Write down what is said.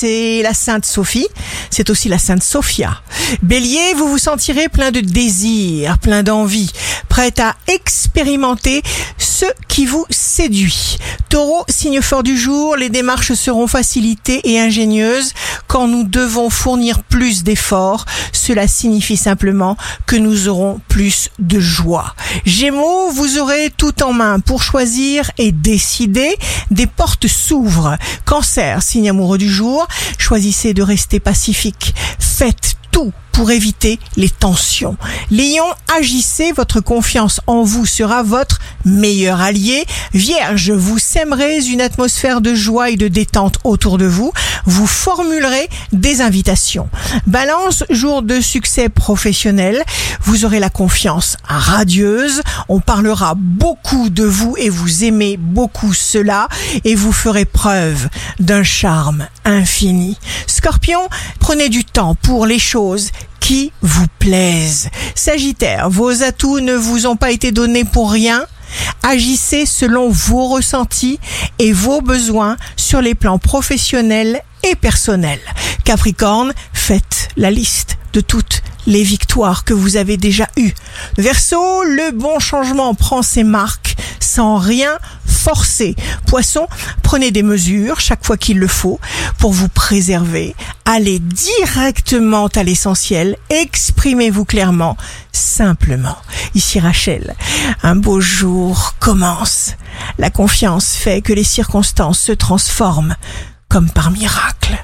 c'est la Sainte Sophie, c'est aussi la Sainte Sophia. Bélier, vous vous sentirez plein de désir, plein d'envie, prêt à expérimenter ce qui vous séduit. Taureau, signe fort du jour, les démarches seront facilitées et ingénieuses quand nous devons fournir plus d'efforts. Cela signifie simplement que nous aurons plus de joie. Gémeaux, vous aurez tout en main pour choisir et décider. Des portes s'ouvrent. Cancer, signe amoureux du jour, choisissez de rester pacifique. Faites pour éviter les tensions. Lion, agissez, votre confiance en vous sera votre meilleur allié. Vierge, vous sèmerez une atmosphère de joie et de détente autour de vous. Vous formulerez des invitations. Balance, jour de succès professionnel. Vous aurez la confiance radieuse. On parlera beaucoup de vous et vous aimez beaucoup cela et vous ferez preuve d'un charme infini. Scorpion, prenez du temps pour les choses qui vous plaisent. Sagittaire, vos atouts ne vous ont pas été donnés pour rien. Agissez selon vos ressentis et vos besoins sur les plans professionnels et personnels. Capricorne, faites la liste de toutes les victoires que vous avez déjà eues. Verseau, le bon changement prend ses marques sans rien forcer. Poisson, prenez des mesures chaque fois qu'il le faut pour vous préserver. Allez directement à l'essentiel. Exprimez-vous clairement, simplement. Ici Rachel, un beau jour commence. La confiance fait que les circonstances se transforment comme par miracle.